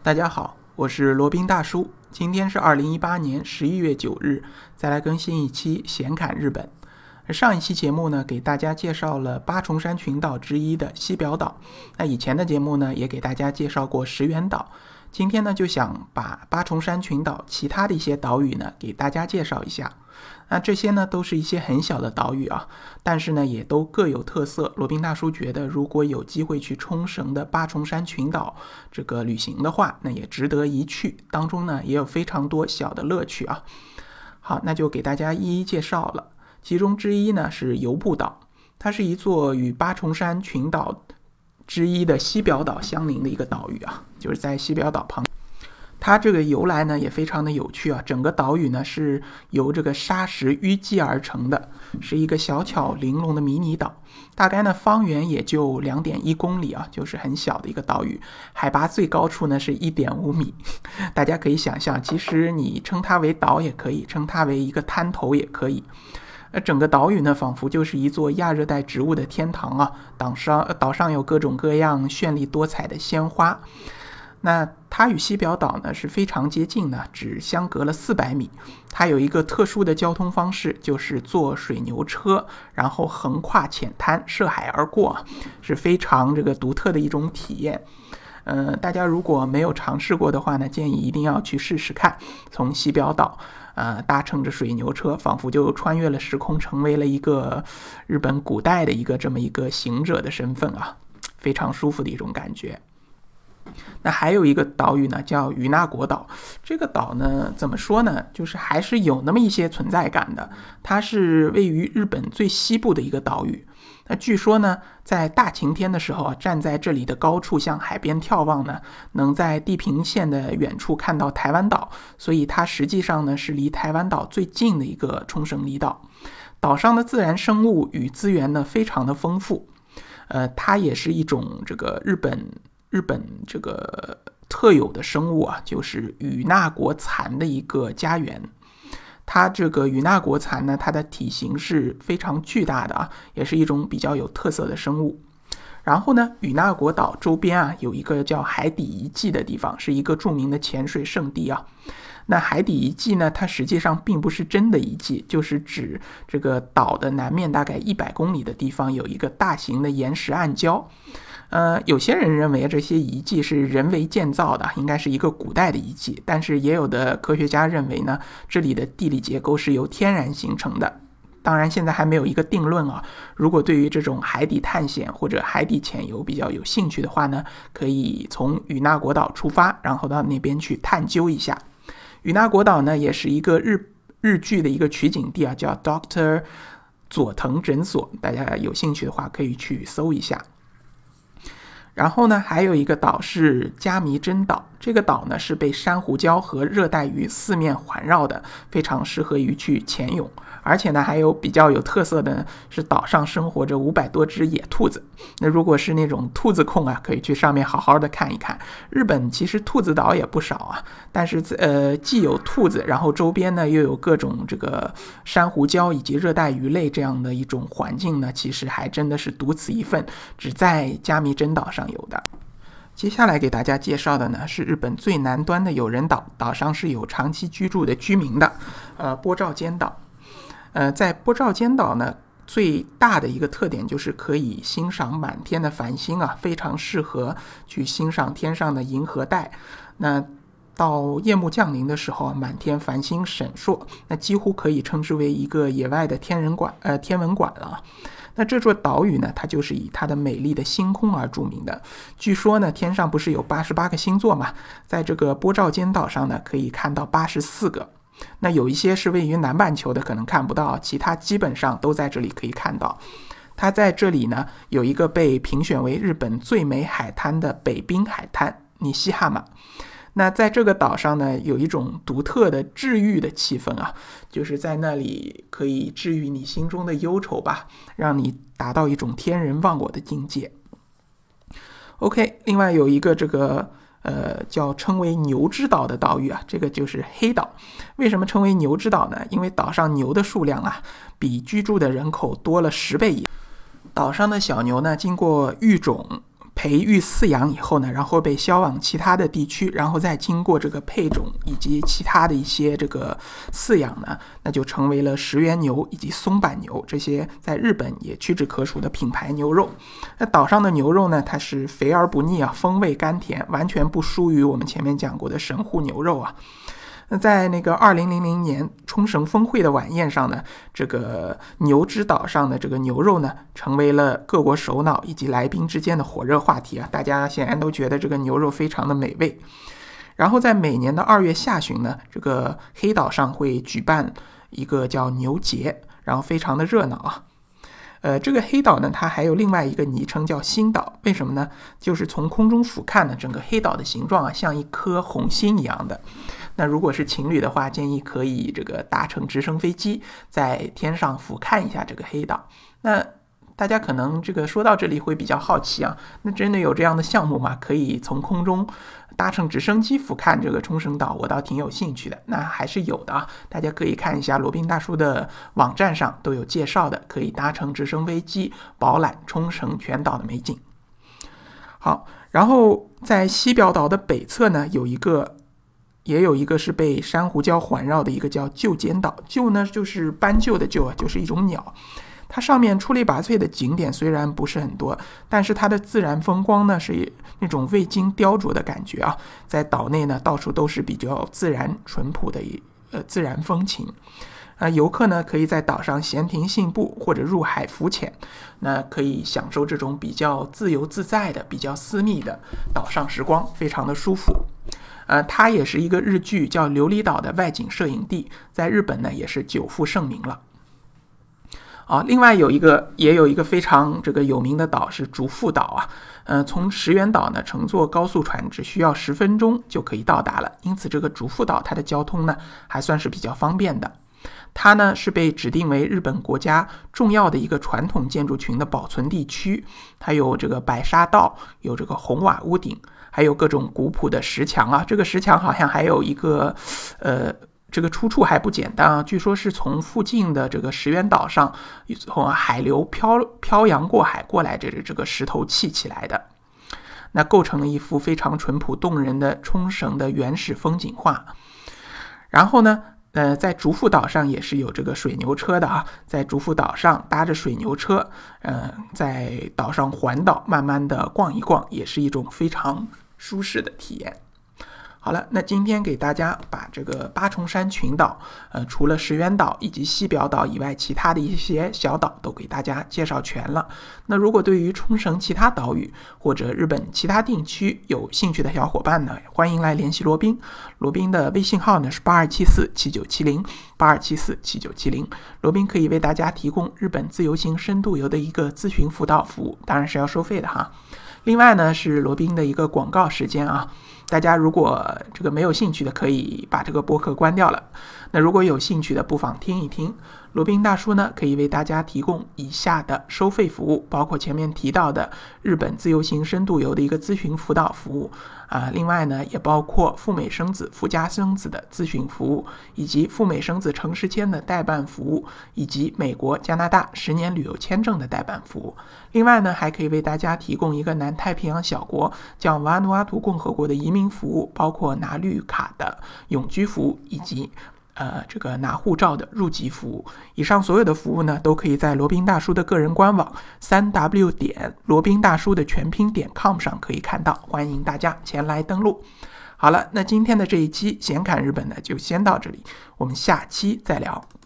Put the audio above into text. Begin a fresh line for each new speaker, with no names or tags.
大家好，我是罗宾大叔。今天是二零一八年十一月九日，再来更新一期闲侃日本。上一期节目呢，给大家介绍了八重山群岛之一的西表岛。那以前的节目呢，也给大家介绍过石垣岛。今天呢，就想把八重山群岛其他的一些岛屿呢，给大家介绍一下。那这些呢，都是一些很小的岛屿啊，但是呢，也都各有特色。罗宾大叔觉得，如果有机会去冲绳的八重山群岛这个旅行的话，那也值得一去。当中呢，也有非常多小的乐趣啊。好，那就给大家一一介绍了。其中之一呢是游步岛，它是一座与八重山群岛之一的西表岛相邻的一个岛屿啊，就是在西表岛旁。它这个由来呢也非常的有趣啊，整个岛屿呢是由这个沙石淤积而成的，是一个小巧玲珑的迷你岛，大概呢方圆也就两点一公里啊，就是很小的一个岛屿，海拔最高处呢是一点五米，大家可以想象，其实你称它为岛也可以，称它为一个滩头也可以。那，整个岛屿呢，仿佛就是一座亚热带植物的天堂啊！岛上岛上有各种各样绚丽多彩的鲜花。那它与西表岛呢是非常接近的，只相隔了四百米。它有一个特殊的交通方式，就是坐水牛车，然后横跨浅滩涉海而过，是非常这个独特的一种体验。呃，大家如果没有尝试过的话呢，建议一定要去试试看。从西表岛，呃，搭乘着水牛车，仿佛就穿越了时空，成为了一个日本古代的一个这么一个行者的身份啊，非常舒服的一种感觉。那还有一个岛屿呢，叫与那国岛。这个岛呢，怎么说呢？就是还是有那么一些存在感的。它是位于日本最西部的一个岛屿。那据说呢，在大晴天的时候，站在这里的高处向海边眺望呢，能在地平线的远处看到台湾岛，所以它实际上呢是离台湾岛最近的一个冲绳离岛。岛上的自然生物与资源呢非常的丰富，呃，它也是一种这个日本日本这个特有的生物啊，就是与那国蚕的一个家园。它这个与那国蚕呢，它的体型是非常巨大的啊，也是一种比较有特色的生物。然后呢，与那国岛周边啊，有一个叫海底遗迹的地方，是一个著名的潜水圣地啊。那海底遗迹呢，它实际上并不是真的遗迹，就是指这个岛的南面大概一百公里的地方有一个大型的岩石暗礁。呃，有些人认为这些遗迹是人为建造的，应该是一个古代的遗迹。但是也有的科学家认为呢，这里的地理结构是由天然形成的。当然，现在还没有一个定论啊。如果对于这种海底探险或者海底潜游比较有兴趣的话呢，可以从与那国岛出发，然后到那边去探究一下。与那国岛呢，也是一个日日剧的一个取景地啊，叫 Doctor 佐藤诊所。大家有兴趣的话，可以去搜一下。然后呢，还有一个岛是加迷真岛。这个岛呢是被珊瑚礁和热带鱼四面环绕的，非常适合于去潜泳。而且呢，还有比较有特色的是，岛上生活着五百多只野兔子。那如果是那种兔子控啊，可以去上面好好的看一看。日本其实兔子岛也不少啊，但是呃，既有兔子，然后周边呢又有各种这个珊瑚礁以及热带鱼类这样的一种环境呢，其实还真的是独此一份，只在加密真岛上有的。接下来给大家介绍的呢，是日本最南端的有人岛，岛上是有长期居住的居民的，呃，波照间岛。呃，在波照间岛呢，最大的一个特点就是可以欣赏满天的繁星啊，非常适合去欣赏天上的银河带。那到夜幕降临的时候，满天繁星闪烁，那几乎可以称之为一个野外的天人馆，呃，天文馆了。那这座岛屿呢，它就是以它的美丽的星空而著名的。据说呢，天上不是有八十八个星座嘛，在这个波照间岛上呢，可以看到八十四个。那有一些是位于南半球的，可能看不到，其他基本上都在这里可以看到。它在这里呢，有一个被评选为日本最美海滩的北滨海滩尼西哈马。那在这个岛上呢，有一种独特的治愈的气氛啊，就是在那里可以治愈你心中的忧愁吧，让你达到一种天人忘我的境界。OK，另外有一个这个。呃，叫称为牛之岛的岛屿啊，这个就是黑岛。为什么称为牛之岛呢？因为岛上牛的数量啊，比居住的人口多了十倍以。岛上的小牛呢，经过育种、培育饲养以后呢，然后被销往其他的地区，然后再经过这个配种以及其他的一些这个饲养呢，那就成为了石原牛以及松板牛这些在日本也屈指可数的品牌牛肉。那岛上的牛肉呢，它是肥而不腻啊，风味甘甜，完全不输于我们前面讲过的神户牛肉啊。那在那个二零零零年冲绳峰会的晚宴上呢，这个牛之岛上的这个牛肉呢，成为了各国首脑以及来宾之间的火热话题啊！大家显然都觉得这个牛肉非常的美味。然后在每年的二月下旬呢，这个黑岛上会举办一个叫牛节，然后非常的热闹啊。呃，这个黑岛呢，它还有另外一个昵称叫星岛，为什么呢？就是从空中俯瞰呢，整个黑岛的形状啊，像一颗红心一样的。那如果是情侣的话，建议可以这个搭乘直升飞机，在天上俯瞰一下这个黑岛。那大家可能这个说到这里会比较好奇啊，那真的有这样的项目吗？可以从空中搭乘直升机俯瞰这个冲绳岛，我倒挺有兴趣的。那还是有的啊，大家可以看一下罗宾大叔的网站上都有介绍的，可以搭乘直升飞机饱览冲绳全岛的美景。好，然后在西表岛的北侧呢，有一个。也有一个是被珊瑚礁环绕的一个叫旧尖岛，旧呢就是斑鸠的旧啊，就是一种鸟。它上面出类拔萃的景点虽然不是很多，但是它的自然风光呢是那种未经雕琢的感觉啊。在岛内呢，到处都是比较自然淳朴的呃自然风情。啊，游客呢可以在岛上闲庭信步或者入海浮潜，那可以享受这种比较自由自在的、比较私密的岛上时光，非常的舒服。呃，它也是一个日剧叫《琉璃岛》的外景摄影地，在日本呢也是久负盛名了。啊，另外有一个也有一个非常这个有名的岛是竹富岛啊，呃，从石垣岛呢乘坐高速船只需要十分钟就可以到达了，因此这个竹富岛它的交通呢还算是比较方便的。它呢是被指定为日本国家重要的一个传统建筑群的保存地区，它有这个白沙道，有这个红瓦屋顶。还有各种古朴的石墙啊，这个石墙好像还有一个，呃，这个出处还不简单啊。据说是从附近的这个石垣岛上，从海流漂漂洋过海过来，这这个石头砌起来的，那构成了一幅非常淳朴动人的冲绳的原始风景画。然后呢，呃，在竹富岛上也是有这个水牛车的啊，在竹富岛上搭着水牛车，嗯，在岛上环岛，慢慢的逛一逛，也是一种非常。舒适的体验。好了，那今天给大家把这个八重山群岛，呃，除了石垣岛以及西表岛以外，其他的一些小岛都给大家介绍全了。那如果对于冲绳其他岛屿或者日本其他地区有兴趣的小伙伴呢，欢迎来联系罗宾。罗宾的微信号呢是八二七四七九七零八二七四七九七零。罗宾可以为大家提供日本自由行深度游的一个咨询辅导服务，当然是要收费的哈。另外呢，是罗宾的一个广告时间啊，大家如果这个没有兴趣的，可以把这个播客关掉了。那如果有兴趣的，不妨听一听。罗宾大叔呢，可以为大家提供以下的收费服务，包括前面提到的日本自由行深度游的一个咨询辅导服务啊，另外呢，也包括赴美生子、附加生子的咨询服务，以及赴美生子城市签的代办服务，以及美国、加拿大十年旅游签证的代办服务。另外呢，还可以为大家提供一个南太平洋小国叫瓦努阿图共和国的移民服务，包括拿绿卡的永居服务，以及。呃，这个拿护照的入籍服务，以上所有的服务呢，都可以在罗宾大叔的个人官网三 w 点罗宾大叔的全拼点 com 上可以看到，欢迎大家前来登录。好了，那今天的这一期显侃日本呢，就先到这里，我们下期再聊。